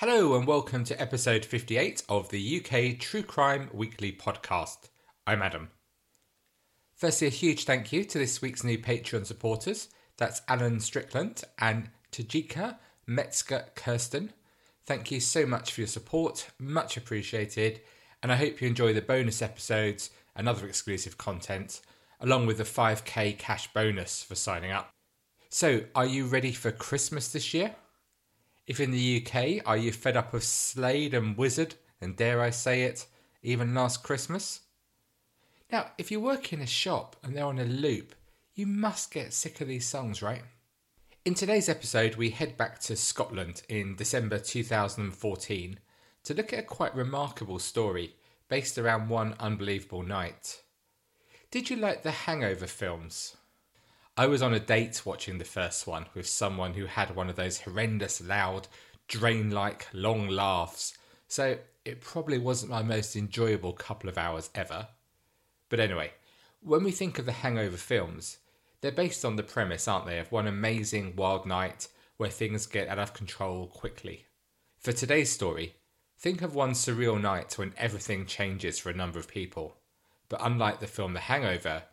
Hello and welcome to episode 58 of the UK True Crime Weekly podcast. I'm Adam. Firstly, a huge thank you to this week's new Patreon supporters. That's Alan Strickland and Tajika Metzger Kirsten. Thank you so much for your support, much appreciated, and I hope you enjoy the bonus episodes and other exclusive content, along with the 5k cash bonus for signing up. So, are you ready for Christmas this year? If in the UK, are you fed up of Slade and Wizzard, and dare I say it, even last Christmas? Now, if you work in a shop and they're on a loop, you must get sick of these songs, right? In today's episode, we head back to Scotland in December 2014 to look at a quite remarkable story based around one unbelievable night. Did you like the Hangover films? I was on a date watching the first one with someone who had one of those horrendous, loud, drain like, long laughs, so it probably wasn't my most enjoyable couple of hours ever. But anyway, when we think of the Hangover films, they're based on the premise, aren't they, of one amazing wild night where things get out of control quickly. For today's story, think of one surreal night when everything changes for a number of people. But unlike the film The Hangover,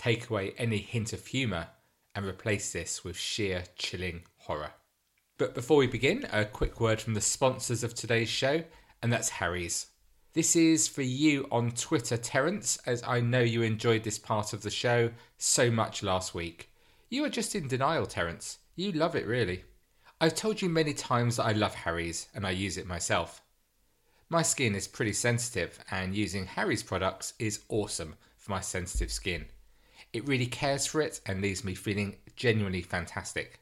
take away any hint of humour and replace this with sheer chilling horror. But before we begin, a quick word from the sponsors of today's show, and that's Harry's. This is for you on Twitter, Terence, as I know you enjoyed this part of the show so much last week. You are just in denial, Terence. You love it, really. I've told you many times that I love Harry's and I use it myself. My skin is pretty sensitive, and using Harry's products is awesome for my sensitive skin. It really cares for it and leaves me feeling genuinely fantastic.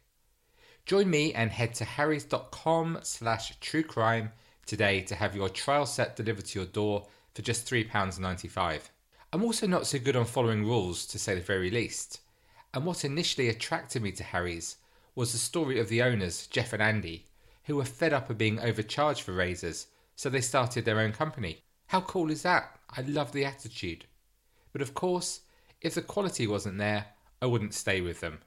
Join me and head to harrys.com slash truecrime today to have your trial set delivered to your door for just £3.95. I'm also not so good on following rules, to say the very least. And what initially attracted me to Harry's was the story of the owners, Jeff and Andy, who were fed up of being overcharged for razors, so they started their own company. How cool is that? I love the attitude. But of course, if the quality wasn't there, I wouldn't stay with them.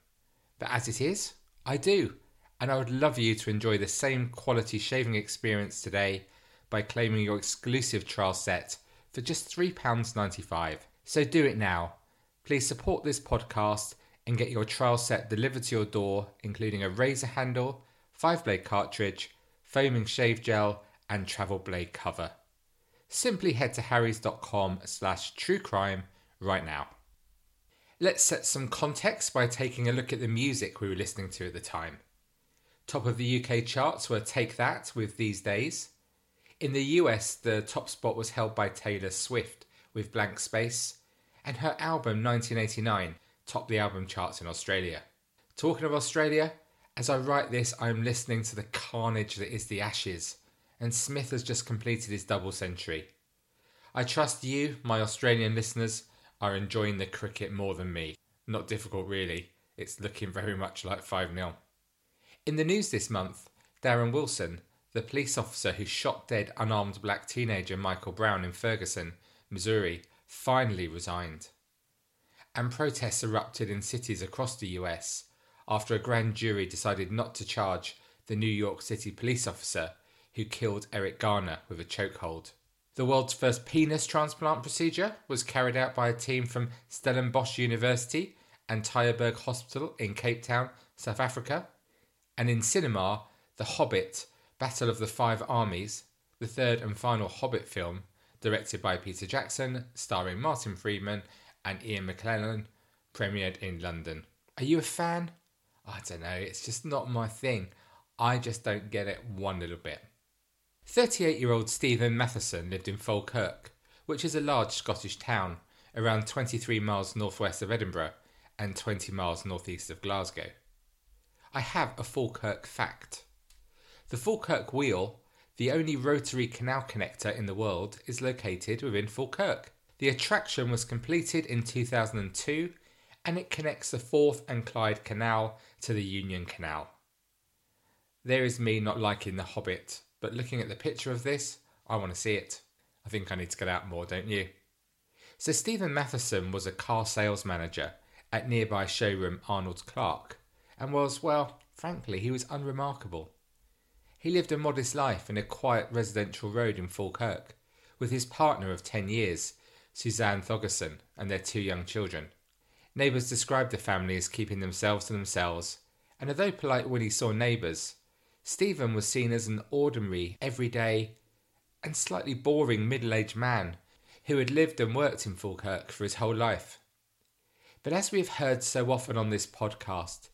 But as it is, I do, and I would love you to enjoy the same quality shaving experience today by claiming your exclusive trial set for just £3.95. So do it now. Please support this podcast and get your trial set delivered to your door, including a razor handle, 5 blade cartridge, foaming shave gel, and travel blade cover. Simply head to harrys.com slash truecrime right now. Let's set some context by taking a look at the music we were listening to at the time. Top of the UK charts were Take That with These Days. In the US, the top spot was held by Taylor Swift with Blank Space, and her album 1989 topped the album charts in Australia. Talking of Australia, as I write this, I'm listening to the carnage that is the Ashes, and Smith has just completed his double century. I trust you, my Australian listeners, are enjoying the cricket more than me. Not difficult, really. It's looking very much like 5 0. In the news this month, Darren Wilson, the police officer who shot dead unarmed black teenager Michael Brown in Ferguson, Missouri, finally resigned. And protests erupted in cities across the US after a grand jury decided not to charge the New York City police officer who killed Eric Garner with a chokehold. The world's first penis transplant procedure was carried out by a team from Stellenbosch University and Tygerberg Hospital in Cape Town, South Africa. And in cinema, The Hobbit Battle of the Five Armies, the third and final Hobbit film, directed by Peter Jackson, starring Martin Freeman and Ian McKellen, premiered in London. Are you a fan? I don't know, it's just not my thing. I just don't get it one little bit. 38 year old Stephen Matheson lived in Falkirk, which is a large Scottish town around 23 miles northwest of Edinburgh and 20 miles northeast of Glasgow. I have a Falkirk fact. The Falkirk Wheel, the only rotary canal connector in the world, is located within Falkirk. The attraction was completed in 2002 and it connects the Forth and Clyde Canal to the Union Canal. There is me not liking The Hobbit, but looking at the picture of this, I want to see it. I think I need to get out more, don't you? So, Stephen Matheson was a car sales manager at nearby showroom Arnold Clark and was, well, frankly, he was unremarkable. He lived a modest life in a quiet residential road in Falkirk with his partner of 10 years, Suzanne Thogerson, and their two young children. Neighbours described the family as keeping themselves to themselves, and although polite he saw neighbours, Stephen was seen as an ordinary, everyday, and slightly boring middle aged man who had lived and worked in Falkirk for his whole life. But as we have heard so often on this podcast,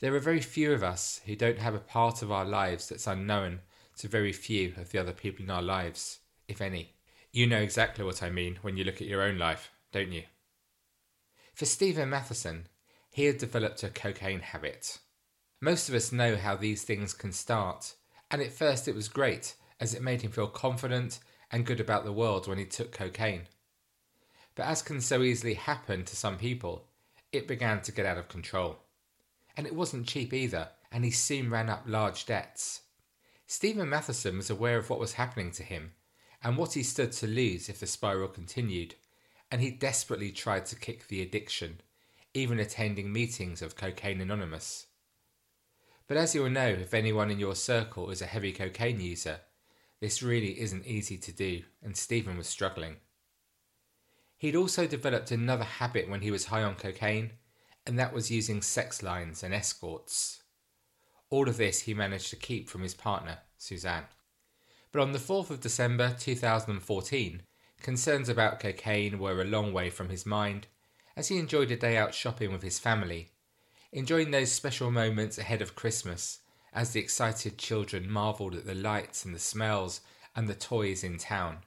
there are very few of us who don't have a part of our lives that's unknown to very few of the other people in our lives, if any. You know exactly what I mean when you look at your own life, don't you? For Stephen Matheson, he had developed a cocaine habit. Most of us know how these things can start, and at first it was great as it made him feel confident and good about the world when he took cocaine. But as can so easily happen to some people, it began to get out of control. And it wasn't cheap either, and he soon ran up large debts. Stephen Matheson was aware of what was happening to him and what he stood to lose if the spiral continued, and he desperately tried to kick the addiction, even attending meetings of Cocaine Anonymous. But as you'll know if anyone in your circle is a heavy cocaine user, this really isn't easy to do, and Stephen was struggling. He'd also developed another habit when he was high on cocaine, and that was using sex lines and escorts. All of this he managed to keep from his partner, Suzanne. But on the 4th of December 2014, concerns about cocaine were a long way from his mind as he enjoyed a day out shopping with his family, enjoying those special moments ahead of Christmas as the excited children marvelled at the lights and the smells and the toys in town.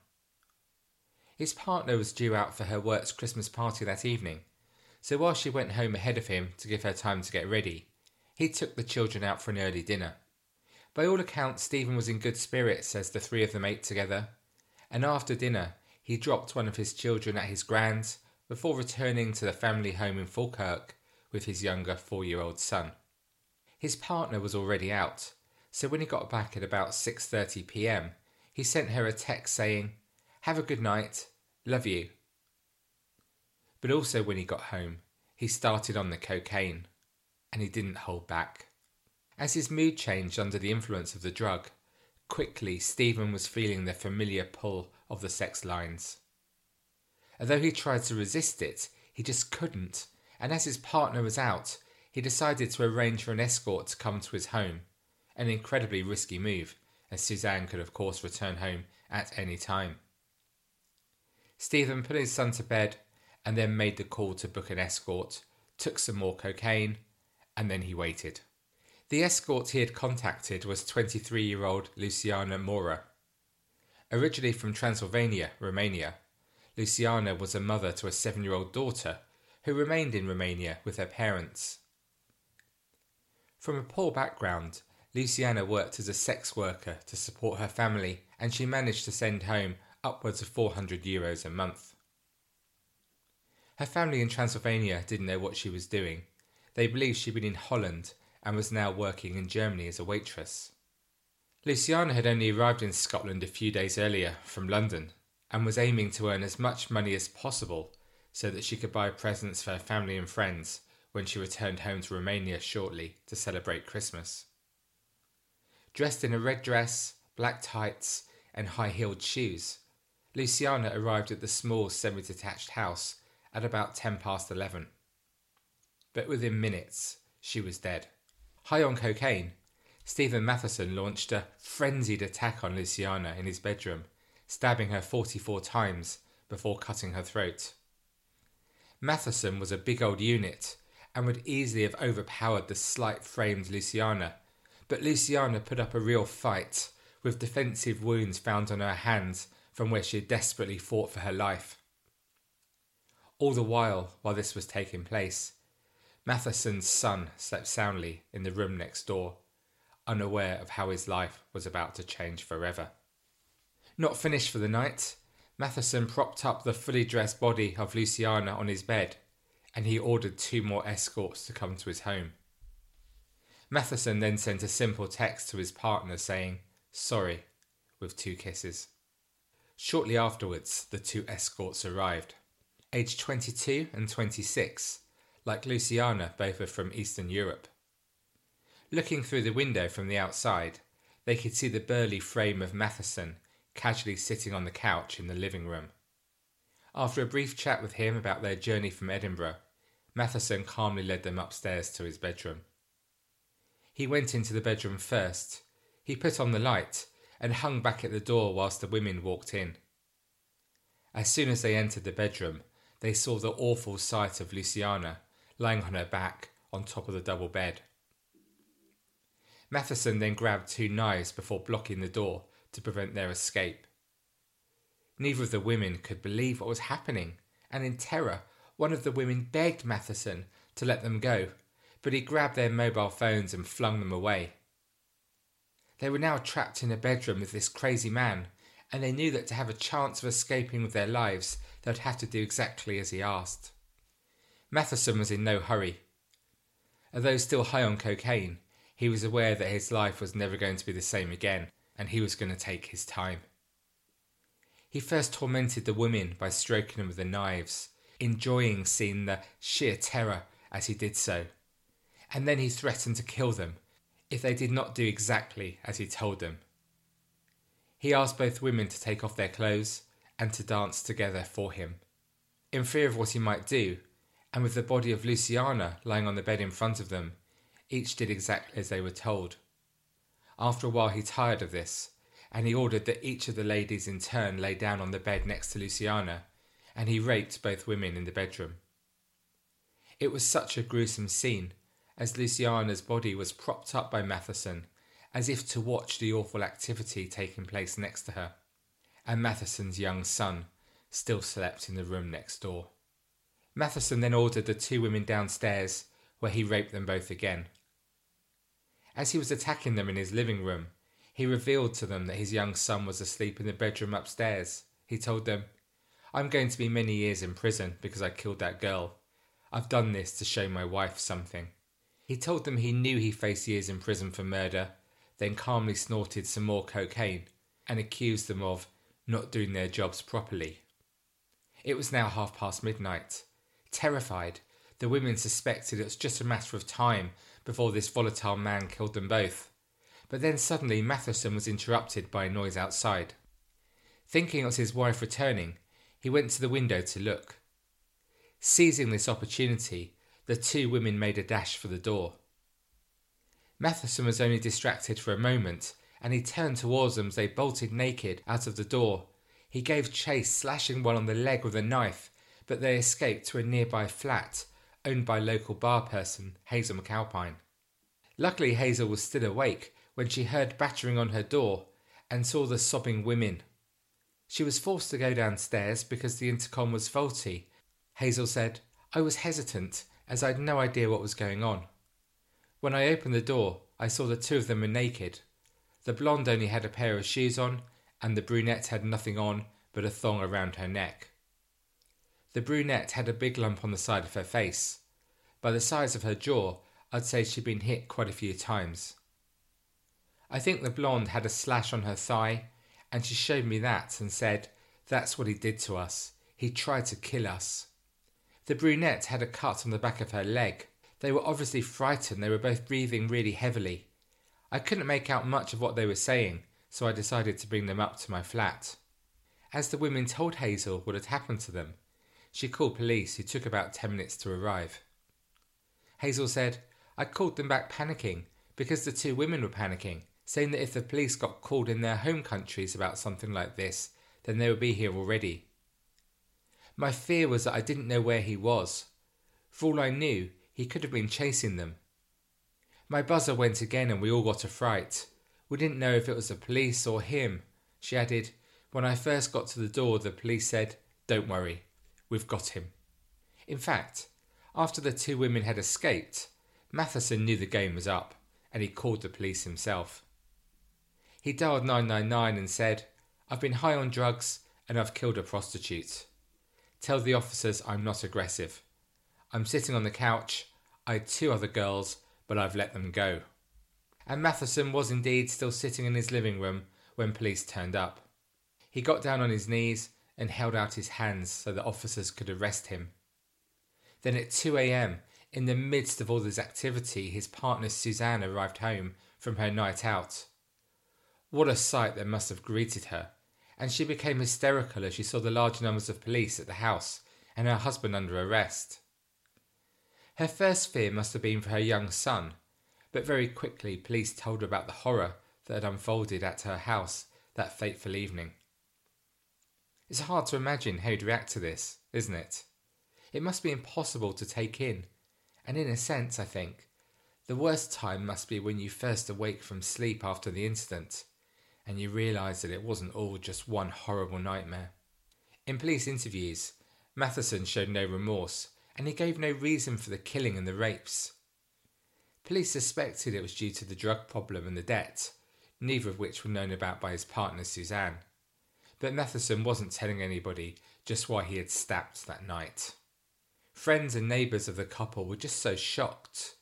His partner was due out for her work's Christmas party that evening, so while she went home ahead of him to give her time to get ready, he took the children out for an early dinner. By all accounts, Stephen was in good spirits as the three of them ate together, and after dinner, he dropped one of his children at his grand's before returning to the family home in Falkirk with his younger four year old son. His partner was already out, so when he got back at about 6:30 p.m., he sent her a text saying, "Have a good night. Love you." But also when he got home, he started on the cocaine, and he didn't hold back. As his mood changed under the influence of the drug, quickly Stephen was feeling the familiar pull of the sex lines. Although he tried to resist it, he just couldn't, and as his partner was out, he decided to arrange for an escort to come to his home. An incredibly risky move, as Suzanne could of course return home at any time. Stephen put his son to bed and then made the call to book an escort, took some more cocaine, and then he waited. The escort he had contacted was 23 year old Luciana Maurer. Originally from Transylvania, Romania, Luciana was a mother to a seven year old daughter who remained in Romania with her parents. From a poor background, Luciana worked as a sex worker to support her family and she managed to send home upwards of 400 euros a month. Her family in Transylvania didn't know what she was doing. They believed she'd been in Holland and was now working in Germany as a waitress. Luciana had only arrived in Scotland a few days earlier from London and was aiming to earn as much money as possible so that she could buy presents for her family and friends when she returned home to Romania shortly to celebrate Christmas. Dressed in a red dress, black tights, and high heeled shoes, Luciana arrived at the small semi detached house at about ten past eleven. But within minutes, she was dead. High on cocaine, Stephen Matheson launched a frenzied attack on Luciana in his bedroom, stabbing her 44 times before cutting her throat. Matheson was a big old unit and would easily have overpowered the slight framed Luciana, but Luciana put up a real fight, with defensive wounds found on her hands from where she had desperately fought for her life. All the while, while this was taking place, Matheson's son slept soundly in the room next door, unaware of how his life was about to change forever. Not finished for the night, Matheson propped up the fully dressed body of Luciana on his bed, and he ordered two more escorts to come to his home. Matheson then sent a simple text to his partner saying, Sorry, with two kisses. Shortly afterwards, the two escorts arrived. Aged 22 and 26, like Luciana, both are from Eastern Europe. Looking through the window from the outside, they could see the burly frame of Matheson casually sitting on the couch in the living room. After a brief chat with him about their journey from Edinburgh, Matheson calmly led them upstairs to his bedroom. He went into the bedroom first. He put on the light and hung back at the door whilst the women walked in. As soon as they entered the bedroom, they saw the awful sight of Luciana lying on her back on top of the double bed. Matheson then grabbed two knives before blocking the door to prevent their escape. Neither of the women could believe what was happening, and in terror, one of the women begged Matheson to let them go, but he grabbed their mobile phones and flung them away. They were now trapped in a bedroom with this crazy man, and they knew that to have a chance of escaping with their lives, they'd have to do exactly as he asked. Matheson was in no hurry. Although still high on cocaine, he was aware that his life was never going to be the same again, and he was going to take his time. He first tormented the women by stroking them with the knives, enjoying seeing the sheer terror as he did so, and then he threatened to kill them if they did not do exactly as he told them. He asked both women to take off their clothes and to dance together for him. In fear of what he might do, and with the body of Luciana lying on the bed in front of them, each did exactly as they were told. After a while, he tired of this, and he ordered that each of the ladies in turn lay down on the bed next to Luciana, and he raped both women in the bedroom. It was such a gruesome scene, as Luciana's body was propped up by Matheson, as if to watch the awful activity taking place next to her, and Matheson's young son still slept in the room next door. Matheson then ordered the two women downstairs, where he raped them both again. As he was attacking them in his living room, he revealed to them that his young son was asleep in the bedroom upstairs. He told them, I'm going to be many years in prison because I killed that girl. I've done this to show my wife something. He told them he knew he faced years in prison for murder, then calmly snorted some more cocaine and accused them of not doing their jobs properly. It was now half past midnight. Terrified, the women suspected it was just a matter of time before this volatile man killed them both. But then suddenly Matheson was interrupted by a noise outside. Thinking it was his wife returning, he went to the window to look. Seizing this opportunity, the two women made a dash for the door. Matheson was only distracted for a moment, and he turned towards them as they bolted naked out of the door. He gave chase, slashing one on the leg with a knife, but they escaped to a nearby flat owned by local bar person Hazel McAlpine. Luckily, Hazel was still awake when she heard battering on her door and saw the sobbing women. She was forced to go downstairs because the intercom was faulty. Hazel said, I was hesitant as I had no idea what was going on. When I opened the door, I saw the two of them were naked. The blonde only had a pair of shoes on, and the brunette had nothing on but a thong around her neck. The brunette had a big lump on the side of her face. By the size of her jaw, I'd say she'd been hit quite a few times. I think the blonde had a slash on her thigh, and she showed me that and said, That's what he did to us. He tried to kill us. The brunette had a cut on the back of her leg. They were obviously frightened, they were both breathing really heavily. I couldn't make out much of what they were saying, so I decided to bring them up to my flat. As the women told Hazel what had happened to them, she called police, who took about 10 minutes to arrive. Hazel said, I called them back panicking because the two women were panicking, saying that if the police got called in their home countries about something like this, then they would be here already. My fear was that I didn't know where he was. For all I knew, he could have been chasing them. My buzzer went again and we all got a fright. We didn't know if it was the police or him. She added, When I first got to the door, the police said, Don't worry, We've got him. In fact, after the two women had escaped, Matheson knew the game was up and he called the police himself. He dialed 999 and said, I've been high on drugs and I've killed a prostitute. Tell the officers I'm not aggressive. I'm sitting on the couch. I had two other girls, but I've let them go. And Matheson was indeed still sitting in his living room when police turned up. He got down on his knees and held out his hands so that officers could arrest him. Then at 2 a.m., in the midst of all this activity, his partner Suzanne arrived home from her night out. What a sight that must have greeted her, and she became hysterical as she saw the large numbers of police at the house and her husband under arrest. Her first fear must have been for her young son, but very quickly police told her about the horror that had unfolded at her house that fateful evening. It's hard to imagine how he'd react to this, isn't it? It must be impossible to take in, and in a sense, I think, the worst time must be when you first awake from sleep after the incident and you realise that it wasn't all just one horrible nightmare. In police interviews, Matheson showed no remorse and he gave no reason for the killing and the rapes. Police suspected it was due to the drug problem and the debt, neither of which were known about by his partner Suzanne. But Matheson wasn't telling anybody just why he had stabbed that night. Friends and neighbours of the couple were just so shocked.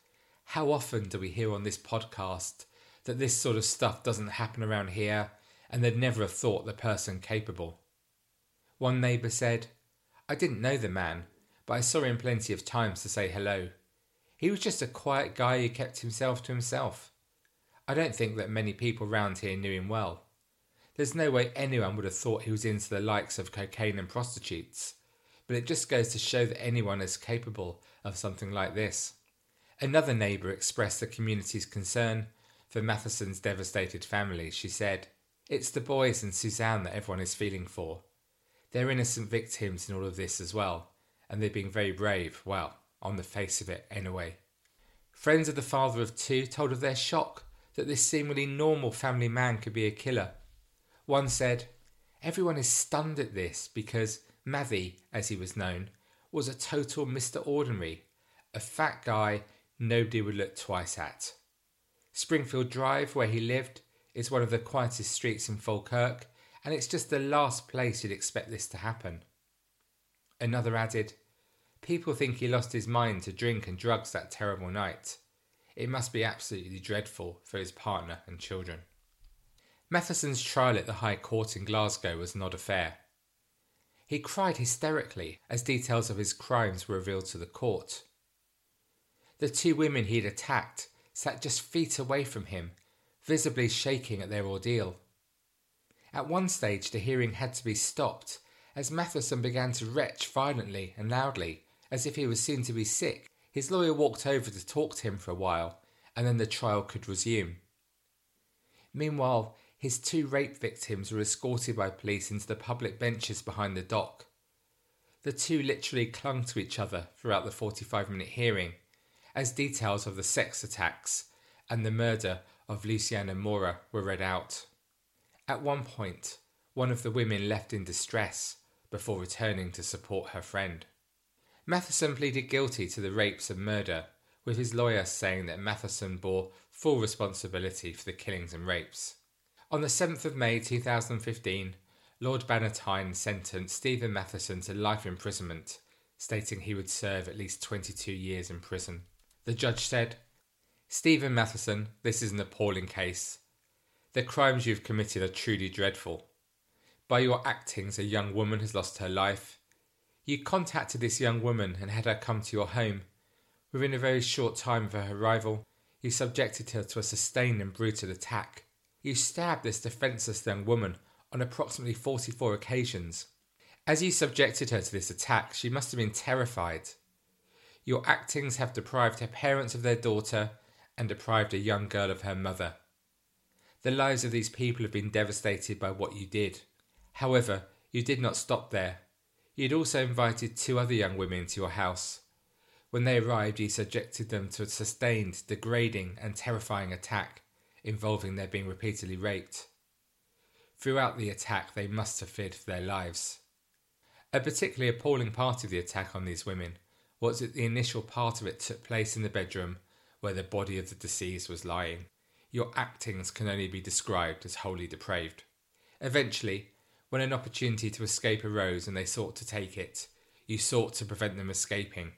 How often do we hear on this podcast that this sort of stuff doesn't happen around here and they'd never have thought the person capable? One neighbour said, I didn't know the man, but I saw him plenty of times to say hello. He was just a quiet guy who kept himself to himself. I don't think that many people round here knew him well. There's no way anyone would have thought he was into the likes of cocaine and prostitutes but it just goes to show that anyone is capable of something like this. Another neighbour expressed the community's concern for Matheson's devastated family. She said, It's the boys and Suzanne that everyone is feeling for. They're innocent victims in all of this as well, and they're being very brave, well, on the face of it anyway. Friends of the father of two told of their shock that this seemingly normal family man could be a killer. One said, Everyone is stunned at this because Mathy, as he was known, was a total Mr. Ordinary, a fat guy nobody would look twice at. Springfield Drive, where he lived, is one of the quietest streets in Falkirk, and it's just the last place you'd expect this to happen. Another added, People think he lost his mind to drink and drugs that terrible night. It must be absolutely dreadful for his partner and children. Matheson's trial at the High Court in Glasgow was not a fair. He cried hysterically as details of his crimes were revealed to the court. The two women he'd attacked sat just feet away from him, visibly shaking at their ordeal. At one stage, the hearing had to be stopped as Matheson began to retch violently and loudly, as if he was soon to be sick. His lawyer walked over to talk to him for a while, and then the trial could resume. Meanwhile, his two rape victims were escorted by police into the public benches behind the dock. The two literally clung to each other throughout the 45 minute hearing, as details of the sex attacks and the murder of Luciana Maurer were read out. At one point, one of the women left in distress before returning to support her friend. Matheson pleaded guilty to the rapes and murder, with his lawyer saying that Matheson bore full responsibility for the killings and rapes. On the 7th of May 2015, Lord Bannatyne sentenced Stephen Matheson to life imprisonment, stating he would serve at least 22 years in prison. The judge said, Stephen Matheson, this is an appalling case. The crimes you've committed are truly dreadful. By your actings, a young woman has lost her life. You contacted this young woman and had her come to your home. Within a very short time of her arrival, you subjected her to a sustained and brutal attack. You stabbed this defenceless young woman on approximately 44 occasions. As you subjected her to this attack, she must have been terrified. Your actings have deprived her parents of their daughter and deprived a young girl of her mother. The lives of these people have been devastated by what you did. However, you did not stop there. You had also invited two other young women to your house. When they arrived, you subjected them to a sustained, degrading, and terrifying attack involving their being repeatedly raped. Throughout the attack, they must have feared for their lives. A particularly appalling part of the attack on these women was that the initial part of it took place in the bedroom where the body of the deceased was lying. Your actings can only be described as wholly depraved. Eventually, when an opportunity to escape arose and they sought to take it, you sought to prevent them escaping.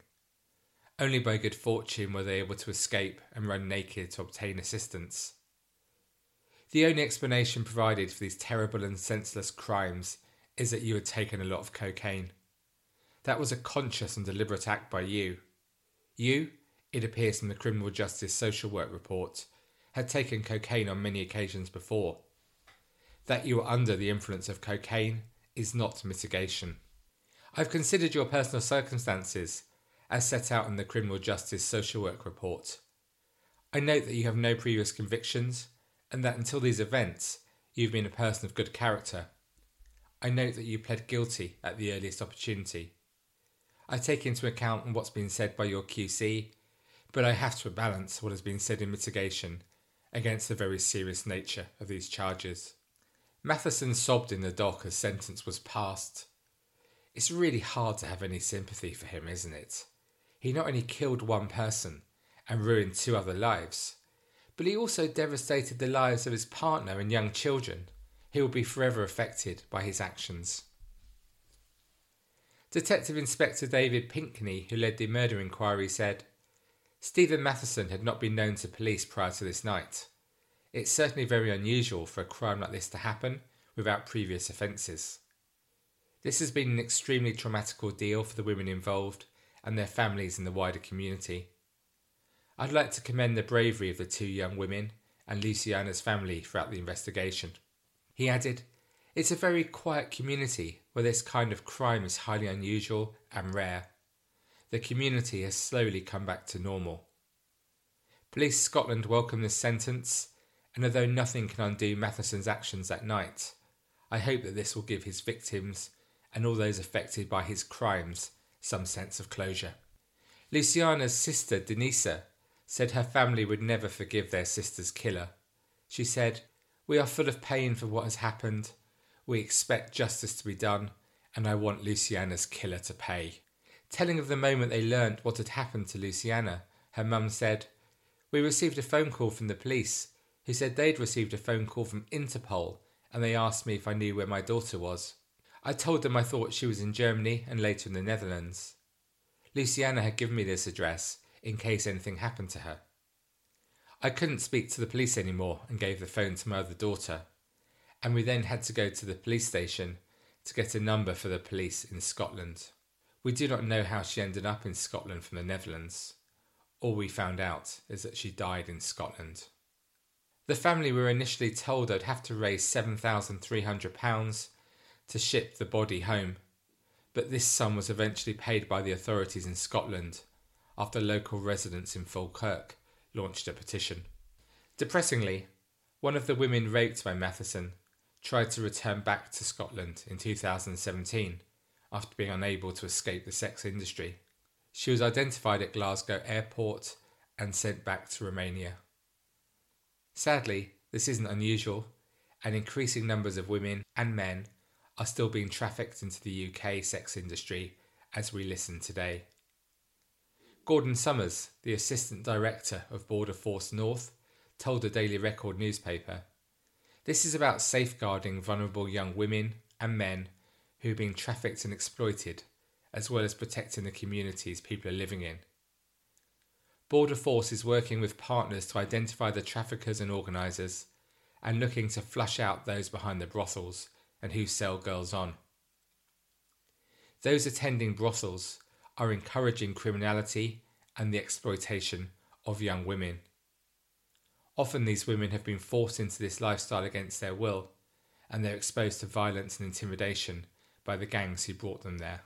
Only by good fortune were they able to escape and run naked to obtain assistance. The only explanation provided for these terrible and senseless crimes is that you had taken a lot of cocaine. That was a conscious and deliberate act by you. You, it appears from the Criminal Justice Social Work Report, had taken cocaine on many occasions before. that you were under the influence of cocaine is not mitigation. I've considered your personal circumstances as set out in the Criminal Justice Social Work Report. I note that you have no previous convictions and that until these events you've been a person of good character. I note that you pled guilty at the earliest opportunity. I take into account what's been said by your QC, but I have to balance what has been said in mitigation against the very serious nature of these charges. Matheson sobbed in the dock as sentence was passed. It's really hard to have any sympathy for him, isn't it? He not only killed one person and ruined two other lives, but he also devastated the lives of his partner and young children, who will be forever affected by his actions. Detective Inspector David Pinkney, who led the murder inquiry, said Stephen Matheson had not been known to police prior to this night. It's certainly very unusual for a crime like this to happen without previous offences. This has been an extremely traumatic ordeal for the women involved and their families in the wider community. I'd like to commend the bravery of the two young women and Luciana's family throughout the investigation. He added, It's a very quiet community where this kind of crime is highly unusual and rare. The community has slowly come back to normal. Police Scotland welcome this sentence, and although nothing can undo Matheson's actions that night, I hope that this will give his victims and all those affected by his crimes some sense of closure. Luciana's sister, Denisa, said her family would never forgive their sister's killer. She said, We are full of pain for what has happened, we expect justice to be done, and I want Luciana's killer to pay. Telling of the moment they learnt what had happened to Luciana, her mum said, We received a phone call from the police, who said they'd received a phone call from Interpol, and they asked me if I knew where my daughter was. I told them I thought she was in Germany and later in the Netherlands. Luciana had given me this address in case anything happened to her. I couldn't speak to the police anymore and gave the phone to my other daughter and we then had to go to the police station to get a number for the police in Scotland. We do not know how she ended up in Scotland from the Netherlands. All we found out is that she died in Scotland. The family were initially told they'd have to raise £7,300 to ship the body home, but this sum was eventually paid by the authorities in Scotland after local residents in Falkirk launched a petition. Depressingly, one of the women raped by Matheson tried to return back to Scotland in 2017 after being unable to escape the sex industry. She was identified at Glasgow airport and sent back to Romania. Sadly, this isn't unusual, and increasing numbers of women and men are still being trafficked into the UK sex industry as we listen today. Gordon Summers, the Assistant Director of Border Force North, told the Daily Record newspaper this is about safeguarding vulnerable young women and men who are being trafficked and exploited, as well as protecting the communities people are living in. Border Force is working with partners to identify the traffickers and organisers and looking to flush out those behind the brothels and who sell girls on. Those attending brothels are encouraging criminality and the exploitation of young women. Often these women have been forced into this lifestyle against their will, and they're exposed to violence and intimidation by the gangs who brought them there.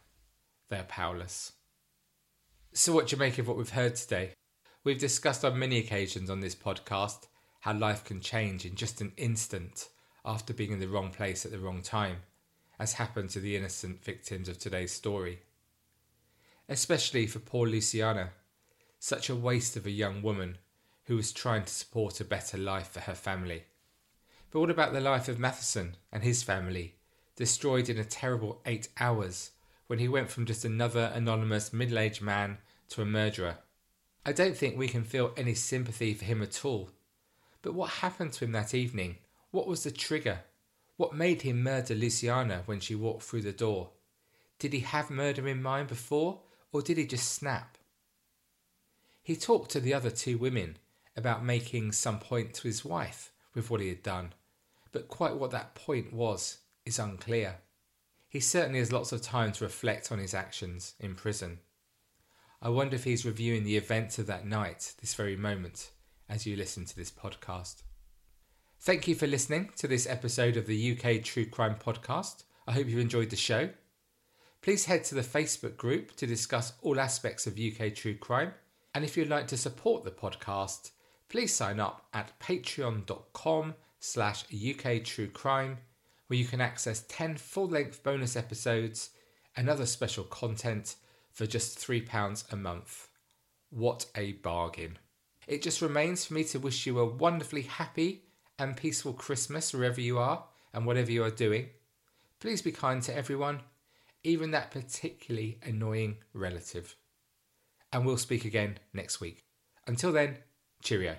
They are powerless. So, what do you make of what we've heard today? We've discussed on many occasions on this podcast how life can change in just an instant after being in the wrong place at the wrong time, as happened to the innocent victims of today's story. Especially for poor Luciana, such a waste of a young woman who was trying to support a better life for her family. But what about the life of Matheson and his family, destroyed in a terrible eight hours when he went from just another anonymous middle aged man to a murderer? I don't think we can feel any sympathy for him at all. But what happened to him that evening? What was the trigger? What made him murder Luciana when she walked through the door? Did he have murder in mind before, or did he just snap? He talked to the other two women about making some point to his wife with what he had done, but quite what that point was is unclear. He certainly has lots of time to reflect on his actions in prison. I wonder if he's reviewing the events of that night, this very moment, as you listen to this podcast. Thank you for listening to this episode of the UK True Crime Podcast. I hope you've enjoyed the show. Please head to the Facebook group to discuss all aspects of UK true crime. And if you'd like to support the podcast, please sign up at patreon.com slash UK True Crime, where you can access 10 full-length bonus episodes and other special content for just £3 a month. What a bargain. It just remains for me to wish you a wonderfully happy and peaceful Christmas wherever you are and whatever you are doing. Please be kind to everyone even that particularly annoying relative. And we'll speak again next week. Until then, cheerio.